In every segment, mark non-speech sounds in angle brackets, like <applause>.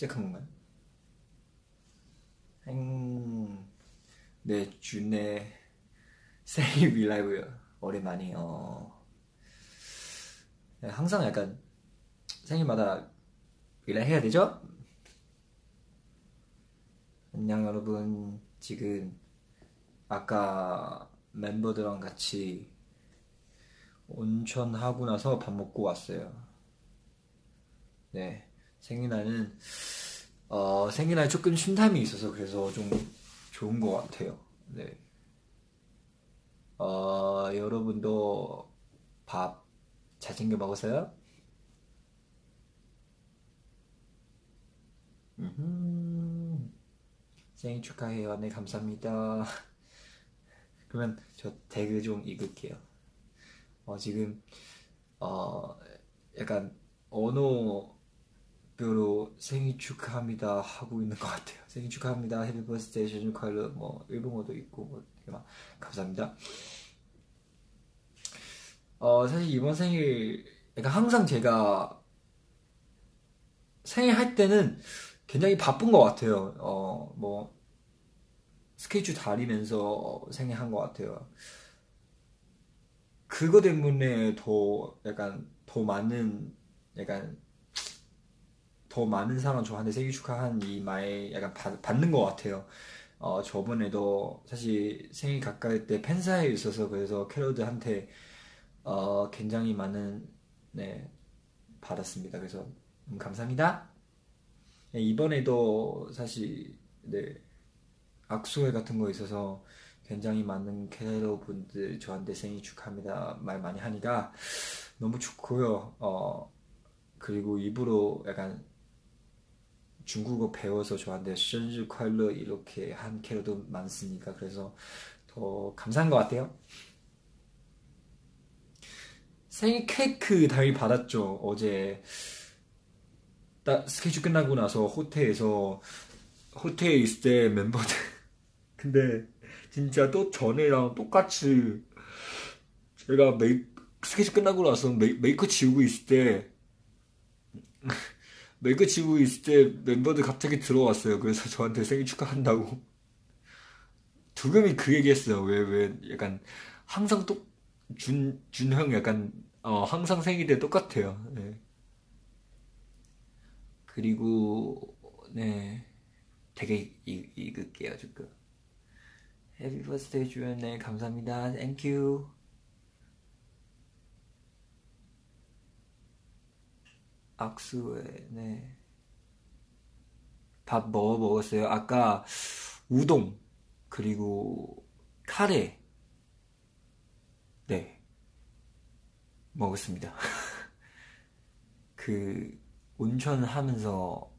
시작한 건가요? 행... 네, 준의 생일 밀라이브요. 오랜만이, 어. 네, 항상 약간 생일마다 밀라 해야 되죠? 안녕, 여러분. 지금 아까 멤버들랑 같이 온천 하고 나서 밥 먹고 왔어요. 네, 생일날은 어, 생일날 조금 쉼감이 있어서 그래서 좀 좋은 것 같아요. 네. 어, 여러분도 밥 잘 챙겨 먹었어요? 음흠. 생일 축하해요. 네, 감사합니다. <laughs> 그러면 저 태그 좀 읽을게요. 어, 지금, 어, 약간 언어 별로 생일 축하합니다 하고 있는 것 같아요. 생일 축하합니다. 해피 버스데이 생일 축하해. 뭐, 일본어도 있고, 뭐, 이렇게 막, 감사합니다. 어, 사실 이번 생일, 약간 항상 제가 생일 할 때는 굉장히 바쁜 것 같아요. 어, 뭐, 스케줄 다니면서 생일 한 것 같아요. 그거 때문에 더 약간 더 많은 약간 더 많은 사람 저한테 생일 축하한 이 말 약간 받, 받는 것 같아요. 어, 저번에도 사실 생일 가까이 때 팬사에 있어서 그래서 캐로드한테 어, 굉장히 많은 네 받았습니다. 그래서 음, 감사합니다. 네, 이번에도 사실 네 악수회 같은 거 있어서 굉장히 많은 캐러 분들 저한테 생일 축하합니다 말 많이 하니까 너무 좋고요. 어 그리고 입으로 약간 중국어 배워서 저한테 생일 콰일러 이렇게 한 캐러도 많습니까 그래서 더 감사한 것 같아요. 생일 케이크 당연히 받았죠. 어제 딱 스케줄 끝나고 나서 호텔에서 호텔에 있을 때 멤버들 <laughs> 근데 진짜 또 전에랑 똑같이 제가 메이 스케줄 끝나고 나서 메이, 메이크 지우고 있을 때 메이크 지우고 있을 때 멤버들 갑자기 들어왔어요. 그래서 저한테 생일 축하한다고 두금이 그 얘기했어요. 왜 왜 약간 항상 똑 준 준형 약간 어 항상 생일 때 똑같아요. 네. 그리고 네 되게 읽, 읽을게요 지금. Happy birthday 주연네 감사합니다. Thank you. 악수에 네. 밥 먹어 먹었어요. 아까 우동 그리고 카레 네 먹었습니다. <laughs> 그 온천 하면서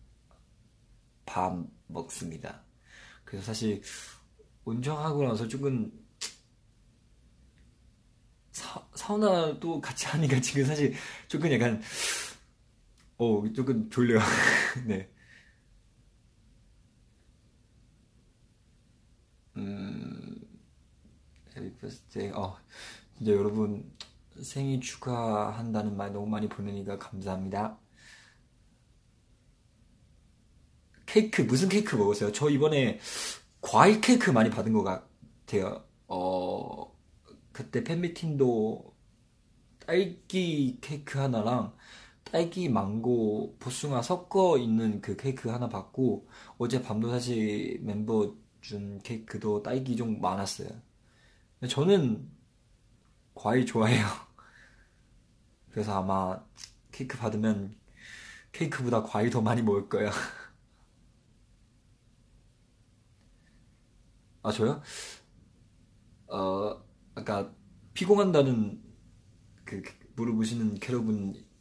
밥 먹습니다. 그래서 사실 운전하고 나서 조금 사, 사우나도 같이 하니까 지금 사실 조금 약간 어 조금 졸려요. <laughs> 네. 음, 해피 버스데이. 어, 진짜 여러분 생일 축하한다는 말 너무 많이 보내니까 감사합니다. 케이크 무슨 케이크 먹었어요? 저 이번에 과일 케이크 많이 받은 것 같아요. 어, 그때 팬미팅도 딸기 케이크 하나랑 딸기 망고 복숭아 섞어 있는 그 케이크 하나 받고 어제 밤도 사실 멤버 준 케이크도 딸기 좀 많았어요. 저는 과일 좋아해요. <laughs> 그래서 아마 케이크 받으면 케이크보다 과일 더 많이 먹을 거예요. <laughs> 아, 저요? 어, 아까 피곤한다는 그 물어보시는 캐러분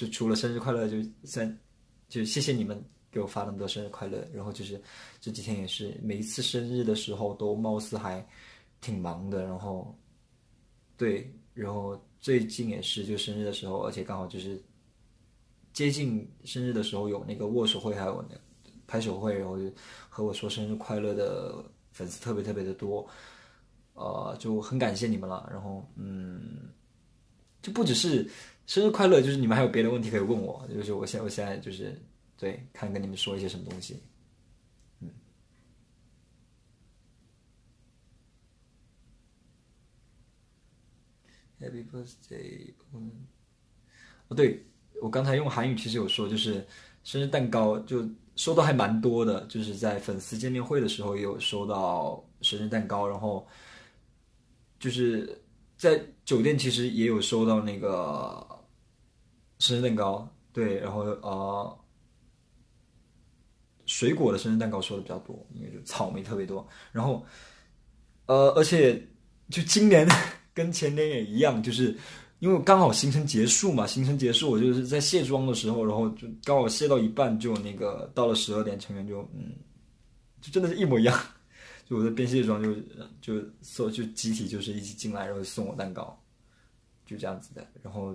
就除了生日快乐，就三就谢谢你们给我发那么多生日快乐，然后就是这几天也是每一次生日的时候都貌似还挺忙的，然后对，然后最近也是就生日的时候，而且刚好就是接近生日的时候有那个握手会，还有那拍手会，然后就和我说生日快乐的粉丝特别特别的多，呃，就很感谢你们了。然后嗯，就不只是生日快乐，就是你们还有别的问题可以问我，就是我现我现在就是对看跟你们说一些什么东西，嗯。Happy birthday！嗯，哦，对我刚才用韩语其实有说，就是生日蛋糕就收到还蛮多的，就是在粉丝见面会的时候也有收到生日蛋糕，然后就是在酒店其实也有收到那个生日蛋糕，对，然后呃，水果的生日蛋糕收的比较多，因为就草莓特别多，然后呃，而且就今年。跟前年也一样，就是因为刚好行程结束嘛，行程结束，我就是在卸妆的时候，然后就刚好卸到一半，就那个到了十二点，成员就嗯，就真的是一模一样，就我在边卸妆就就送就集体就是一起进来，然后送我蛋糕，就这样子的。然后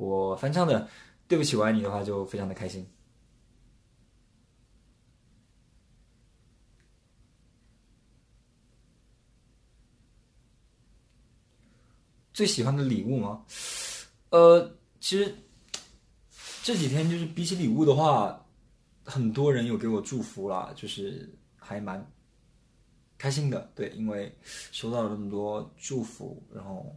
我翻唱的对不起我爱你的话就非常的开心最喜欢的礼物吗？呃，其实这几天就是比起礼物的话，很多人有给我祝福啦，就是还蛮开心的。对，因为收到了那么多祝福，然后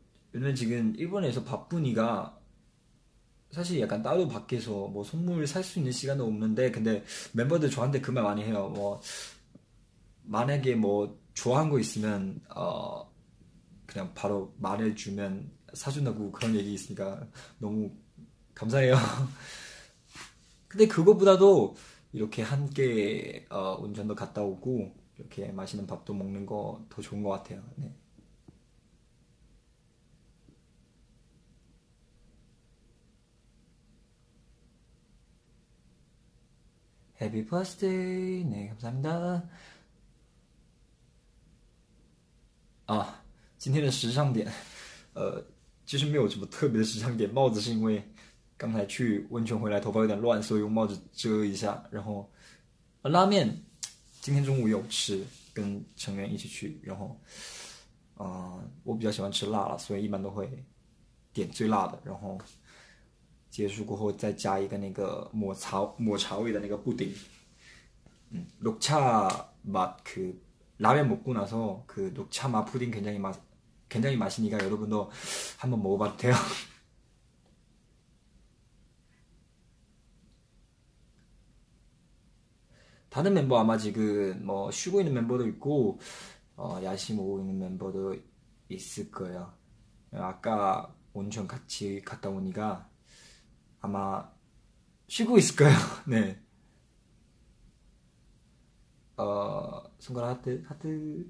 왜냐면 지금 일본에서 바쁘니까 사실 약간 따로 밖에서 뭐 선물 살 수 있는 시간은 없는데 근데 멤버들 저한테 그 말 많이 해요. 뭐 만약에 뭐 좋아한 거 있으면 어 그냥 바로 말해주면 사준다고 그런 얘기 있으니까 너무 감사해요. <laughs> 근데 그것보다도 이렇게 함께 어, 운전도 갔다 오고 이렇게 맛있는 밥도 먹는 거 더 좋은 것 같아요. 네. 해피 버스데이. 네, 감사합니다. 아, 今天的时尚点，呃，其实没有什么特别的时尚点，帽子是因为刚才去温泉回来，头发有点乱，所以用帽子遮一下。然后拉面今天中午有吃，跟成员一起去。然后，啊，我比较喜欢吃辣了，所以一般都会点最辣的。然后 结束过后再加一个那个抹茶抹茶味的那个布丁。嗯，녹차맛그라면먹고나서그녹차맛푸딩굉장히맛 굉장히 맛있으니까 여러분도 한번 먹어봐도 돼요. <laughs> 다른 멤버 아마 지금 뭐 쉬고 있는 멤버도 있고 어, 야식 먹고 있는 멤버도 있을 거예요. 아까 온천 같이 갔다 오니까 아마 쉬고 있을 거예요. <laughs> 네. 어, 손가락 하트, 하트.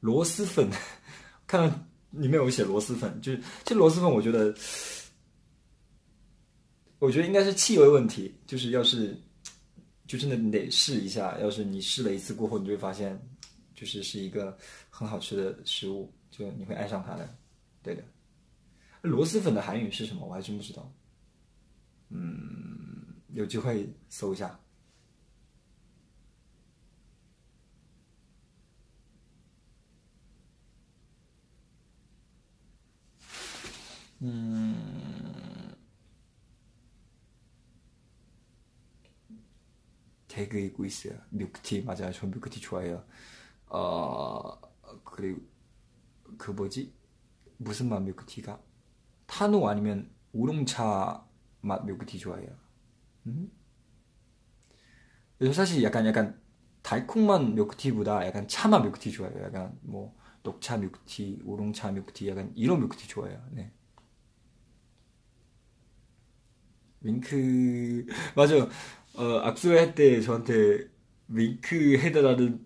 螺蛳粉，看到里面有写螺蛳粉，就是这螺蛳粉，我觉得，我觉得应该是气味问题。就是要是，就真的你得试一下。要是你试了一次过后，你就会发现， 就是是一个很好吃的食物，就你会爱上它的。 对的。螺蛳粉的韩语是什么？我还真不知道。嗯，有机会搜一下。음, 대그 입고 있어요. 밀크티 맞아요. 저 밀크티 좋아해요. 어 그리고 그 뭐지 무슨 맛 밀크티가 타노 아니면 우롱차 맛 밀크티 좋아해요. 음? 그래서 사실 약간 약간 달콤한 밀크티보다 약간 차맛 밀크티 좋아해요. 약간 뭐 녹차 밀크티, 우롱차 밀크티 약간 이런 밀크티 좋아해요. 네. 윙크 <laughs> 맞아 어, 악수할 때 저한테 윙크 해달라는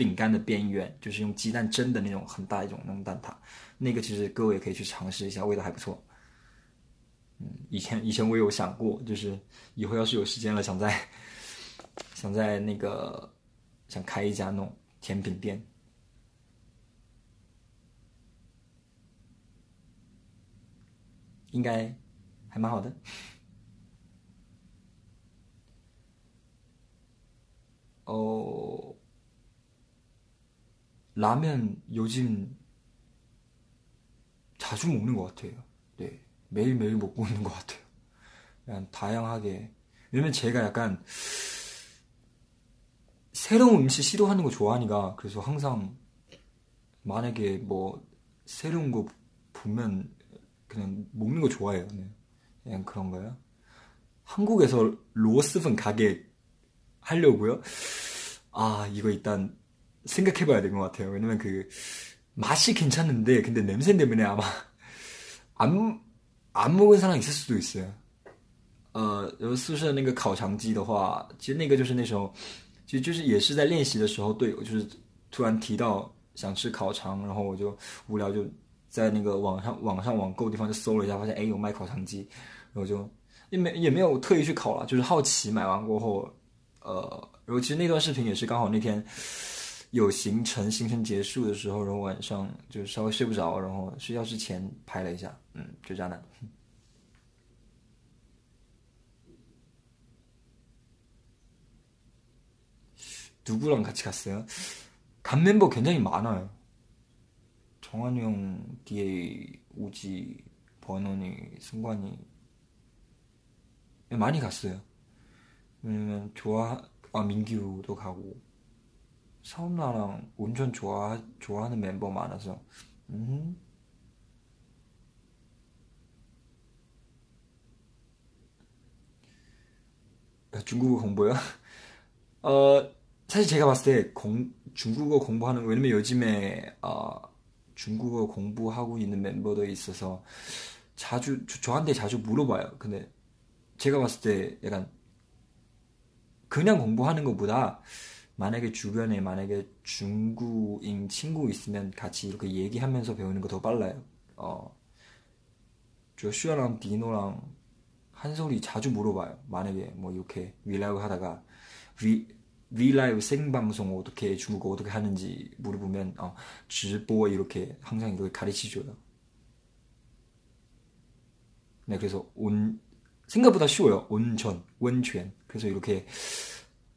饼干的边缘，就是用鸡蛋蒸的那种很大一种那种蛋挞。那个其实各位可以去尝试一下，味道还不错。嗯，以前以前我有想过，就是以后要是有时间了，想在想在那个想开一家那种甜品店，应该还蛮好的。哦, 라면 요즘 자주 먹는 것 같아요. 네. 매일매일 먹고 있는 것 같아요. 그냥 다양하게. 왜냐면 제가 약간 새로운 음식 시도하는 거 좋아하니까 그래서 항상 만약에 뭐 새로운 거 보면 그냥 먹는 거 좋아해요. 네. 그냥 그런 거예요. 한국에서 로스분 가게 하려고요? 아, 이거 일단 생각해봐야 될 것 같아요. 왜냐면 그 맛이 괜찮은데 근데 냄새 때문에 아마 안, 안 먹은 사람 있을 수도 있어요. 呃，有宿舍那个烤肠机的话，其实那个就是也是在练习的时候，对，就是突然提到想吃烤肠，然后我就无聊就在那个网上网上网购地方就搜了一下，发现哎有卖烤肠机，然后就因为也没有特意去烤了，就是好奇买完过后，呃，然后其实那段视频也是刚好那天 有行程，行程结束的时候，然后晚上就稍微睡不着，然后说，哎有卖烤肠机，然后就然后睡觉之前拍了一下，嗯，就这样的。 누구랑 <laughs> 같이 갔어요? 간 멤버 굉장히 많아요. 정한이 형, DA, 우지, 버논이, 승관이 많이 갔어요. 왜냐면 좋아 아 민규도 가고 사우나랑 온천 좋아 좋아하는 멤버 많아서 음. 중국어 공부요? <laughs> 어 사실 제가 봤을 때 공, 중국어 공부하는 왜냐면 요즘에 어, 중국어 공부하고 있는 멤버도 있어서 자주 저, 저한테 자주 물어봐요. 근데 제가 봤을 때 약간 그냥 공부하는 것보다 만약에 주변에 만약에 중국인 친구 있으면 같이 이렇게 얘기하면서 배우는 거 더 빨라요. 어, 조슈아랑 디노랑 한솔이 자주 물어봐요. 만약에 뭐 이렇게 위라이브 하다가 위 위라이브 생방송 어떻게 중국어 어떻게 하는지 물어보면 어, 주보 이렇게 항상 이렇게 가르치줘요. 네, 그래서 온 생각보다 쉬워요. 온천, 원泉. 그래서 이렇게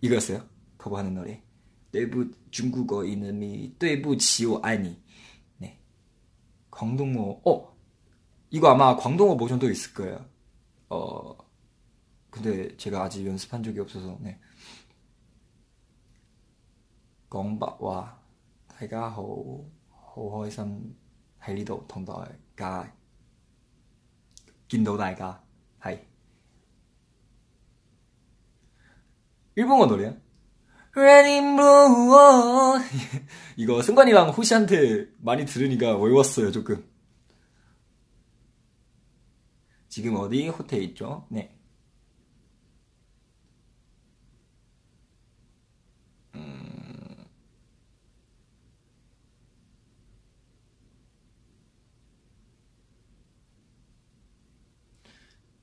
네이거였어요커버하는노래네부중국어이름이对不起我爱你네광동어어이거아마광동어버전도있을거예요어 근데 제가 아직 연습한 적이 없어서 네. 講白話大家好好開心喺呢度同大家見到大家係 일본어 노래야? 레인보우 <laughs> 이거 승관이랑 호시한테 많이 들으니까 외웠어요 조금 지금 어디 호텔 있죠? 네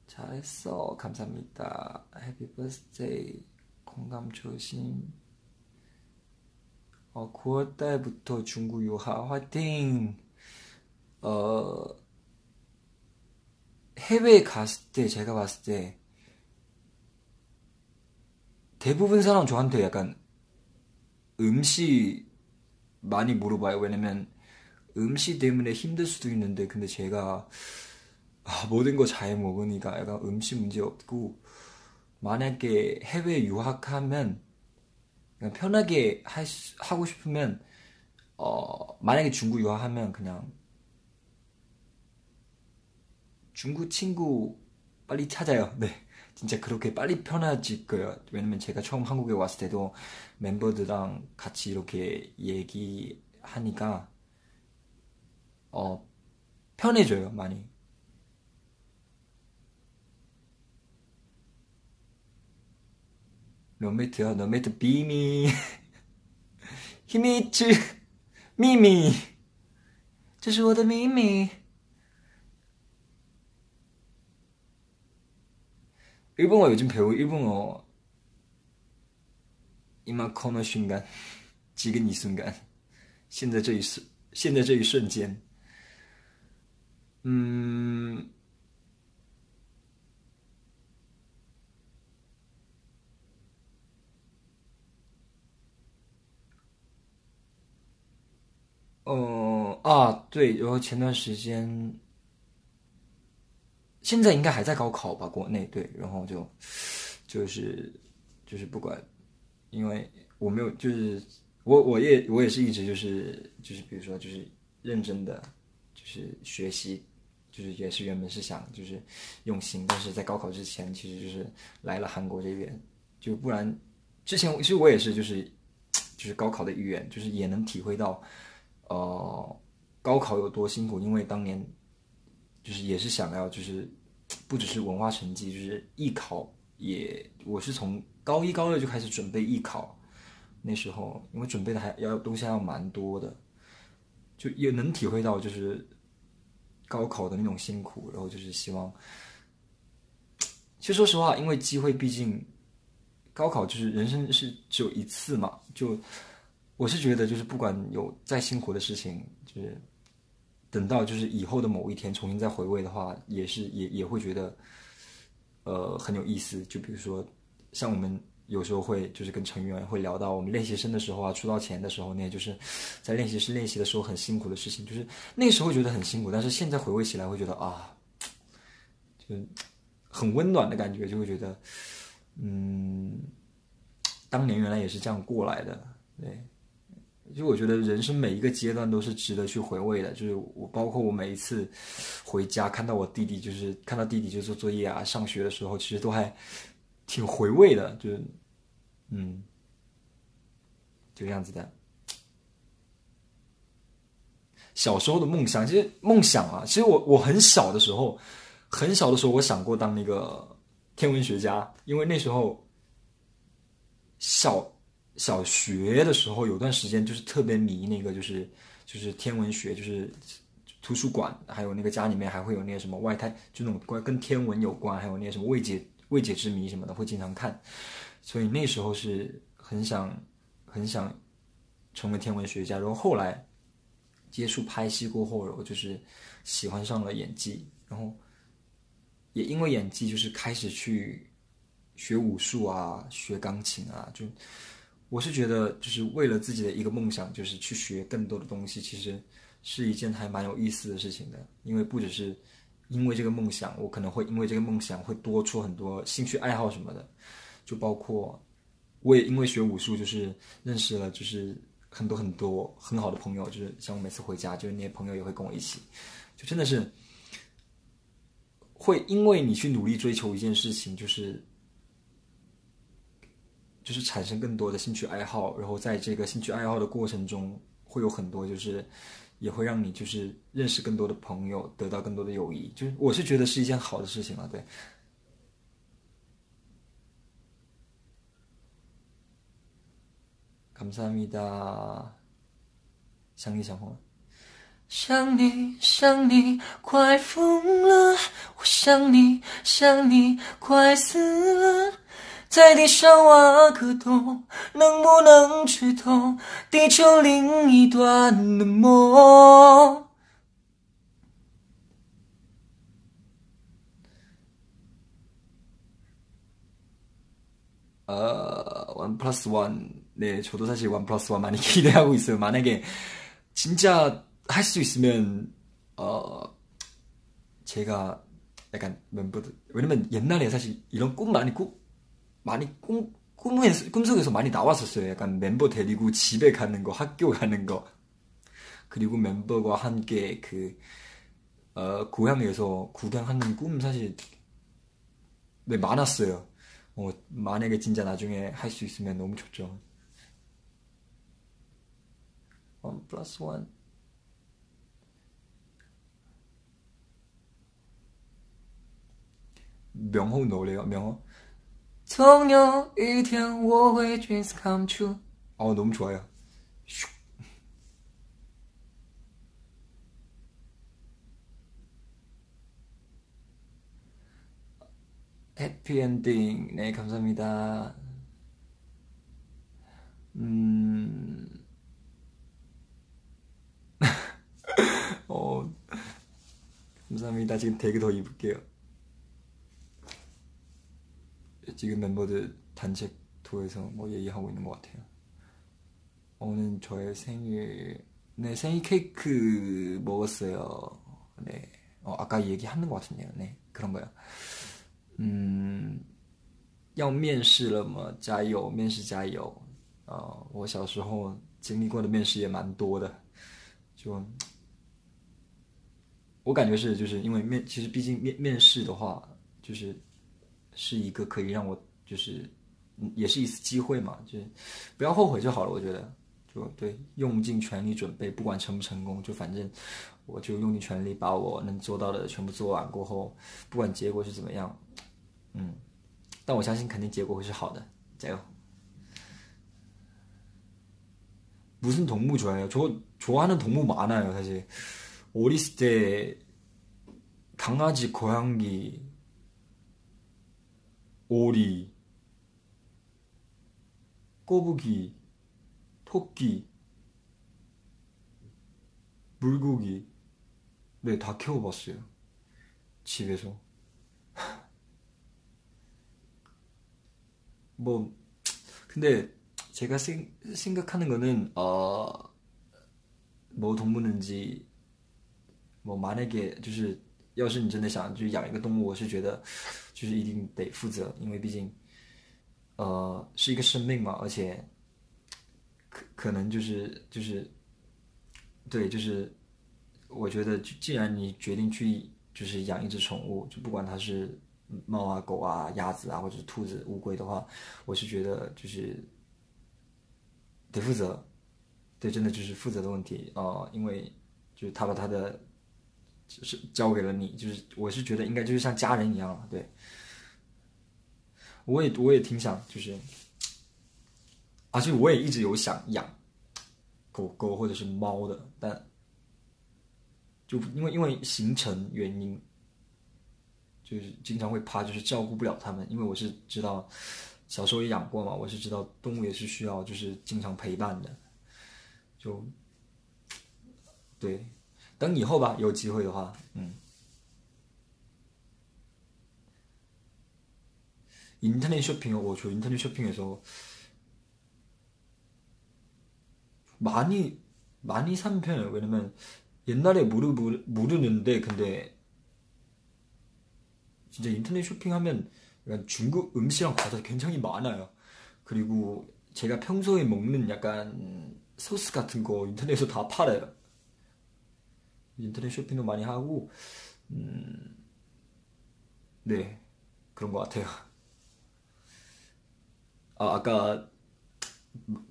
잘했어. 감사합니다. 해피 버스데이. 공감 조심. 어, 9월달부터 중국 유하 화이팅! 어, 해외에 갔을 때, 제가 봤을 때, 대부분 사람 저한테 약간 음식 많이 물어봐요. 왜냐면 음식 때문에 힘들 수도 있는데, 근데 제가 아, 모든 거 잘 먹으니까 약간 음식 문제 없고 만약에 해외 유학하면 편하게 할 수, 하고 싶으면 어 만약에 중국 유학하면 그냥 중국 친구 빨리 찾아요. <laughs> 네. 진짜 그렇게 빨리 편해질 거예요. 왜냐면 제가 처음 한국에 왔을 때도 멤버들랑 같이 이렇게 얘기하니까 어 편해져요, 많이. 룸메이트요. 룸메이트 비미. 히미츠 미미. 这是我的秘密. 일본어 요즘 배우 일본어 이만커너 순간 지금 이 순간 现在这一现在这一瞬间嗯 嗯啊，对，然后前段时间，现在应该还在高考吧，国内对，然后就就是就是不管，因为我没有，就是我我也我也是一直就是就是比如说就是认真的就是学习，就是也是原本是想就是用心，但是在高考之前其实就是来了韩国这边，就不然之前其实我也是就是就是高考的意愿，就是也能体会到。呃，高考有多辛苦？因为当年就是也是想要，就是不只是文化成绩，就是艺考也，我是从高一高二就开始准备艺考，那时候因为准备的还要东西还要蛮多的，就也能体会到就是高考的那种辛苦，然后就是希望，其实说实话，因为机会毕竟高考就是人生是只有一次嘛，就。我是觉得，就是不管有再辛苦的事情，就是等到就是以后的某一天重新再回味的话，也是也也会觉得，呃，很有意思。就比如说，像我们有时候会就是跟成员会聊到我们练习生的时候啊，出道前的时候，那些就是在练习室练习的时候很辛苦的事情，就是那时候觉得很辛苦，但是现在回味起来会觉得啊，就很温暖的感觉，就会觉得，嗯，当年原来也是这样过来的，对。就我觉得人生每一个阶段都是值得去回味的，就是我包括我每一次回家看到我弟弟，就是看到弟弟就做作业啊、上学的时候，其实都还挺回味的，就是嗯，就这样子的。小时候的梦想，其实梦想啊，其实我我很小的时候，很小的时候我想过当那个天文学家，因为那时候小。小学的时候有段时间就是特别迷那个，就是就是天文学，就是图书馆还有那个家里面还会有那些什么外太，就那种关跟天文有关，还有那些什么未解未解之谜什么的，会经常看。所以那时候是很想很想成为天文学家。然后后来接触拍戏过后，我就是喜欢上了演技，然后也因为演技，就是开始去学武术啊，学钢琴啊。就我是觉得，就是为了自己的一个梦想，就是去学更多的东西，其实是一件还蛮有意思的事情的。因为不只是因为这个梦想，我可能会因为这个梦想会多出很多兴趣爱好什么的。就包括，我也因为学武术，就是认识了，就是很多很多很好的朋友。就是像我每次回家，就是那些朋友也会跟我一起，就真的是会因为你去努力追求一件事情，就是就是产生更多的兴趣爱好，然后在这个兴趣爱好的过程中，会有很多就是也会让你就是认识更多的朋友，得到更多的友谊，就是我是觉得是一件好的事情了，对。감사합니다想你想疯了。想你想你快疯了，我想你想你快死了。 在地上挖个洞，能不能吃透地球另一端的梦？呃，One Plus One。 네, 저도 사실 원 플러스 원 많이 기대하고 <laughs> 있어요. 만약에 진짜 할 수 있으면 어 제가 약간 멤버들 왜냐면 옛날에 사실 이런 꿈 많이 꿈 많이 꿈, 꿈에, 꿈속에서 많이 나왔었어요. 약간 멤버 데리고 집에 가는 거, 학교 가는 거. 그리고 멤버와 함께 그, 어, 고향에서 구경하는 꿈 사실 네, 많았어요. 어, 만약에 진짜 나중에 할 수 있으면 너무 좋죠. 원 플러스 원. 명호 노래요, 명호? 总有一天我会 dreams come true. 어 너무 좋아요. 해피엔딩 네 감사합니다. 음. <laughs> 어, 감사합니다. 지금 되게 더 입을게요. 지금 멤버들 단체 도에서 뭐 얘기하고 있는 것 같아요. 오늘 저의 생일, 네, 생일 케이크 먹었어요. 네. 어, 아까 얘기하는 것 같은데요. 네, 그런 거요. 음, 要面试了吗？加油，面试加油。呃，我小时候经历过的面试也蛮多的，就我感觉是，就是因为面，其实毕竟面面试的话，就是 是一个可以让我，就是也是一次机会嘛，就是不要后悔就好了。我觉得，就对，用尽全力准备，不管成不成功，就反正我就用尽全力把我能做到的全部做完过后，不管结果是怎么样，嗯，但我相信肯定结果会是好的，加油。무슨동물좋아해요저좋아하는동물많아요사실 어렸을 때 강아지, 고양이, 오리, 꼬부기, 토끼, 물고기. 네, 다 키워봤어요. 집에서. <laughs> 뭐, 근데 제가 생, 생각하는 거는, 어, 뭐 동물인지, 뭐 만약에, 就是要是你真的想去养一个动物，我是觉得，就是一定得负责，因为毕竟，呃，是一个生命嘛，而且，可可能就是就是，对，就是，我觉得既然你决定去就是养一只宠物，就不管它是猫啊、狗啊、鸭子啊，或者是兔子、乌龟的话，我是觉得就是得负责，对，真的就是负责的问题啊，因为就是他把他的。是交给了你，就是我是觉得应该就是像家人一样了，对。我也我也挺想，就是，而且我也一直有想养狗狗或者是猫的，但就因为因为行程原因，就是经常会怕就是照顾不了他们，因为我是知道小时候也养过嘛，我是知道动物也是需要就是经常陪伴的，就对，等以后吧，有机会的话，嗯。인터넷 쇼핑, 어, 저 인터넷 쇼핑에서 많이 많이 산 편이에요. 왜냐면 옛날에 모르 모르는데 근데 진짜 인터넷 쇼핑하면 약간 중국 음식이랑 과자 굉장히 많아요. 그리고 제가 평소에 먹는 약간 소스 같은 거 인터넷에서 다 팔아요. 인터넷 쇼핑도 많이 하고, 음, 네, 그런 것 같아요. 아, 아까,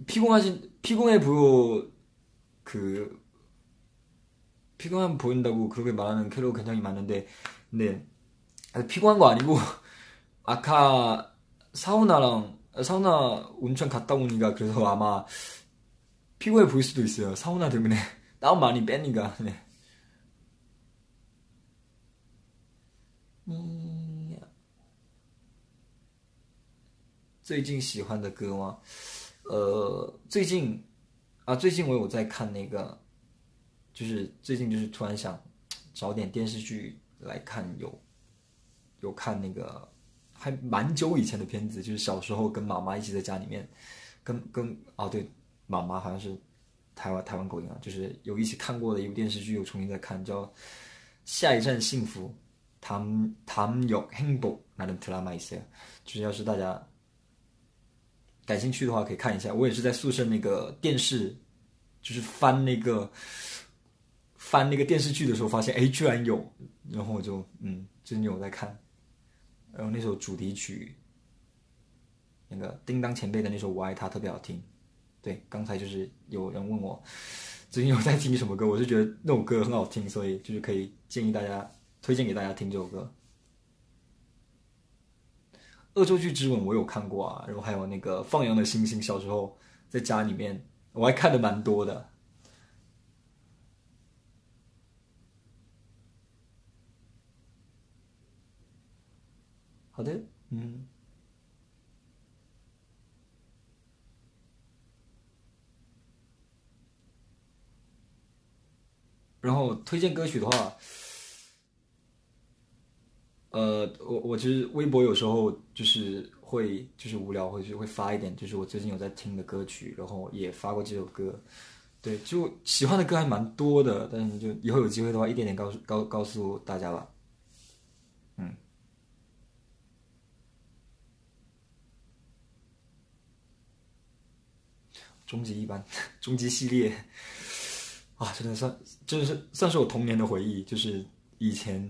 피곤하신, 피곤해 보여, 그, 피곤한 보인다고 그렇게 말하는 캐롤 굉장히 많은데, 근데, 피곤한 거 아니고, <laughs> 아까 사우나랑 사우나 온천 갔다 오니까 그래서 아마 피곤해 보일 수도 있어요. 사우나 때문에 <laughs> 땀 많이 빼니까. 네. 最近喜欢的歌吗？呃，最近啊，最近我有在看那个，就是最近就是突然想找点电视剧来看，有有看那个还蛮久以前的片子，就是小时候跟妈妈一起在家里面，跟跟哦对，妈妈好像是台湾台湾口音啊，就是有一起看过的一部电视剧，又重新在看，叫《下一站幸福》，唐唐有幸福那的特拉玛一些，就是要是大家感兴趣的话，可以看一下。我也是在宿舍那个电视，就是翻那个翻那个电视剧的时候，发现哎居然有，然后我就嗯，最近有在看。然后那首主题曲，那个叮当前辈的那首《我爱他》特别好听。对，刚才就是有人问我最近有在听什么歌，我就觉得那首歌很好听，所以就是可以建议大家推荐给大家听这首歌。《恶作剧之吻》我有看过啊，然后还有那个《放羊的星星》，小时候在家里面我还看的蛮多的。好的，嗯。然后推荐歌曲的话，呃，我我其实微博有时候就是会就是无聊会就会发一点，就是我最近有在听的歌曲，然后也发过这首歌。对，就喜欢的歌还蛮多的，但是就以后有机会的话，一点点告诉告告诉大家吧。嗯。终极一班，<laughs> 终极系列啊，真的算，真的是算是我童年的回忆。就是以前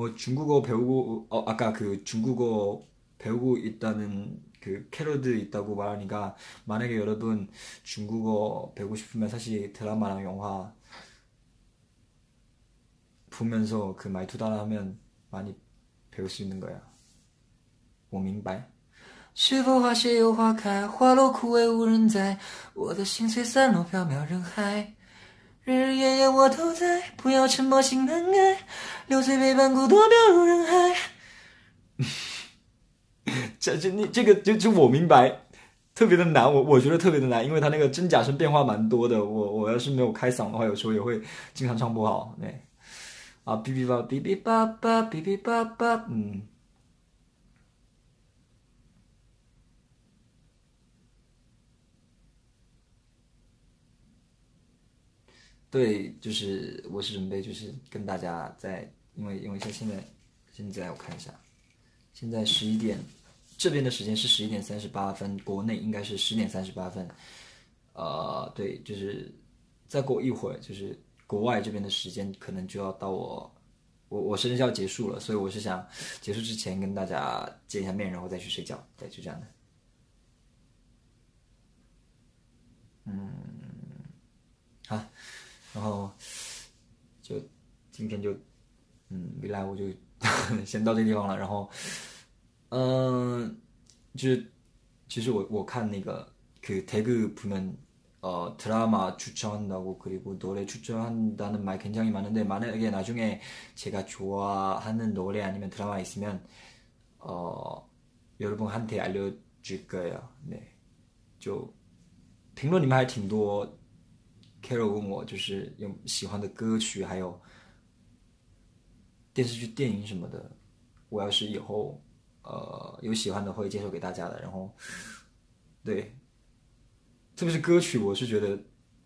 뭐 중국어 배우고 어, 아까 그 중국어 배우고 있다는 그 캐러드 있다고 말하니까 만약에 여러분 중국어 배우고 싶으면 사실 드라마랑 영화 보면서 그 말투 따라하면 많이 배울 수 있는 거야. 我明白。是否花谢又花开，花落枯萎无人在，我的心碎散落飘渺人海， 日日夜夜我都在，不要沉默心难挨，流水陪伴孤独飘入人海。<laughs> 这这你这个就就我明白，特别的难，我我觉得特别的难，因为他那个真假声变化蛮多的，我我要是没有开嗓的话，有时候也会经常唱不好。对，啊哔哔吧哔哔吧吧哔哔吧吧，嗯。对，就是我是准备就是跟大家在，因为因为像现在现在我看一下，现在十一点，这边的时间是十一点三十八分，国内应该是十点三十八分，呃，对，就是再过一会儿，就是国外这边的时间可能就要到我我我生日就要结束了，所以我是想结束之前跟大家见一下面，然后再去睡觉，对，就这样的。嗯，好，然后就今天就嗯，未来我就<laughs> 先到这地方了。然后，嗯，就是其实我我看那个그대그보면어드라마추천한다고그리고노래추천한다는말굉장히많은데만약에나중에제가좋아하는노래아니면드라마있으면어여러분한테알려줄거예요네就评论里面还挺多 ，Carol 问我就是有喜欢的歌曲，还有电视剧、电影什么的。我要是以后呃有喜欢的，会介绍给大家的。然后，对，特别是歌曲，我是觉得，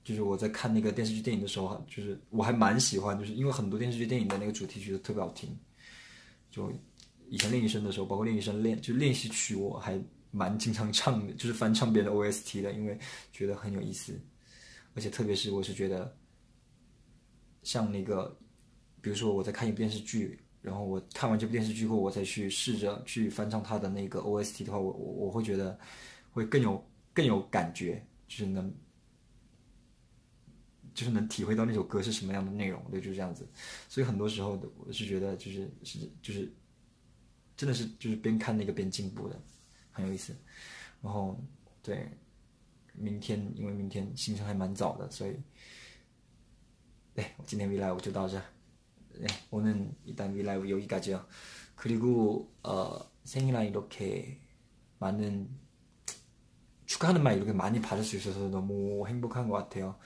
就是我在看那个电视剧、电影的时候，就是我还蛮喜欢，就是因为很多电视剧、电影的那个主题曲都特别好听。就以前练习生的时候，包括练习生练就练习曲，我还。蛮经常唱的，就是翻唱别人的 OST 的，因为觉得很有意思，而且特别是我是觉得，像那个，比如说我在看一部电视剧，然后我看完这部电视剧后，我再去试着去翻唱它的那个 OST 的话，我我我会觉得会更有更有感觉，就是能就是能体会到那首歌是什么样的内容，对，就是这样子。所以很多时候我是觉得就是是就是真的是就是边看那个边进步的。很有意思，然后对， 明天因为明天行程还蛮早的，所以，对，今天 V Live 就到这。네 오늘 일단 V Live 여기까지요. 그리고 어 생일날 이렇게 많은 축하하는 말 이렇게 많이 받을 수 있어서 너무 행복한 것 같아요.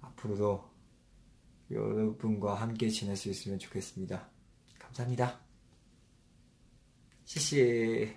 앞으로도 여러분과 함께 지낼 수 있으면 좋겠습니다. 감사합니다. 谢谢。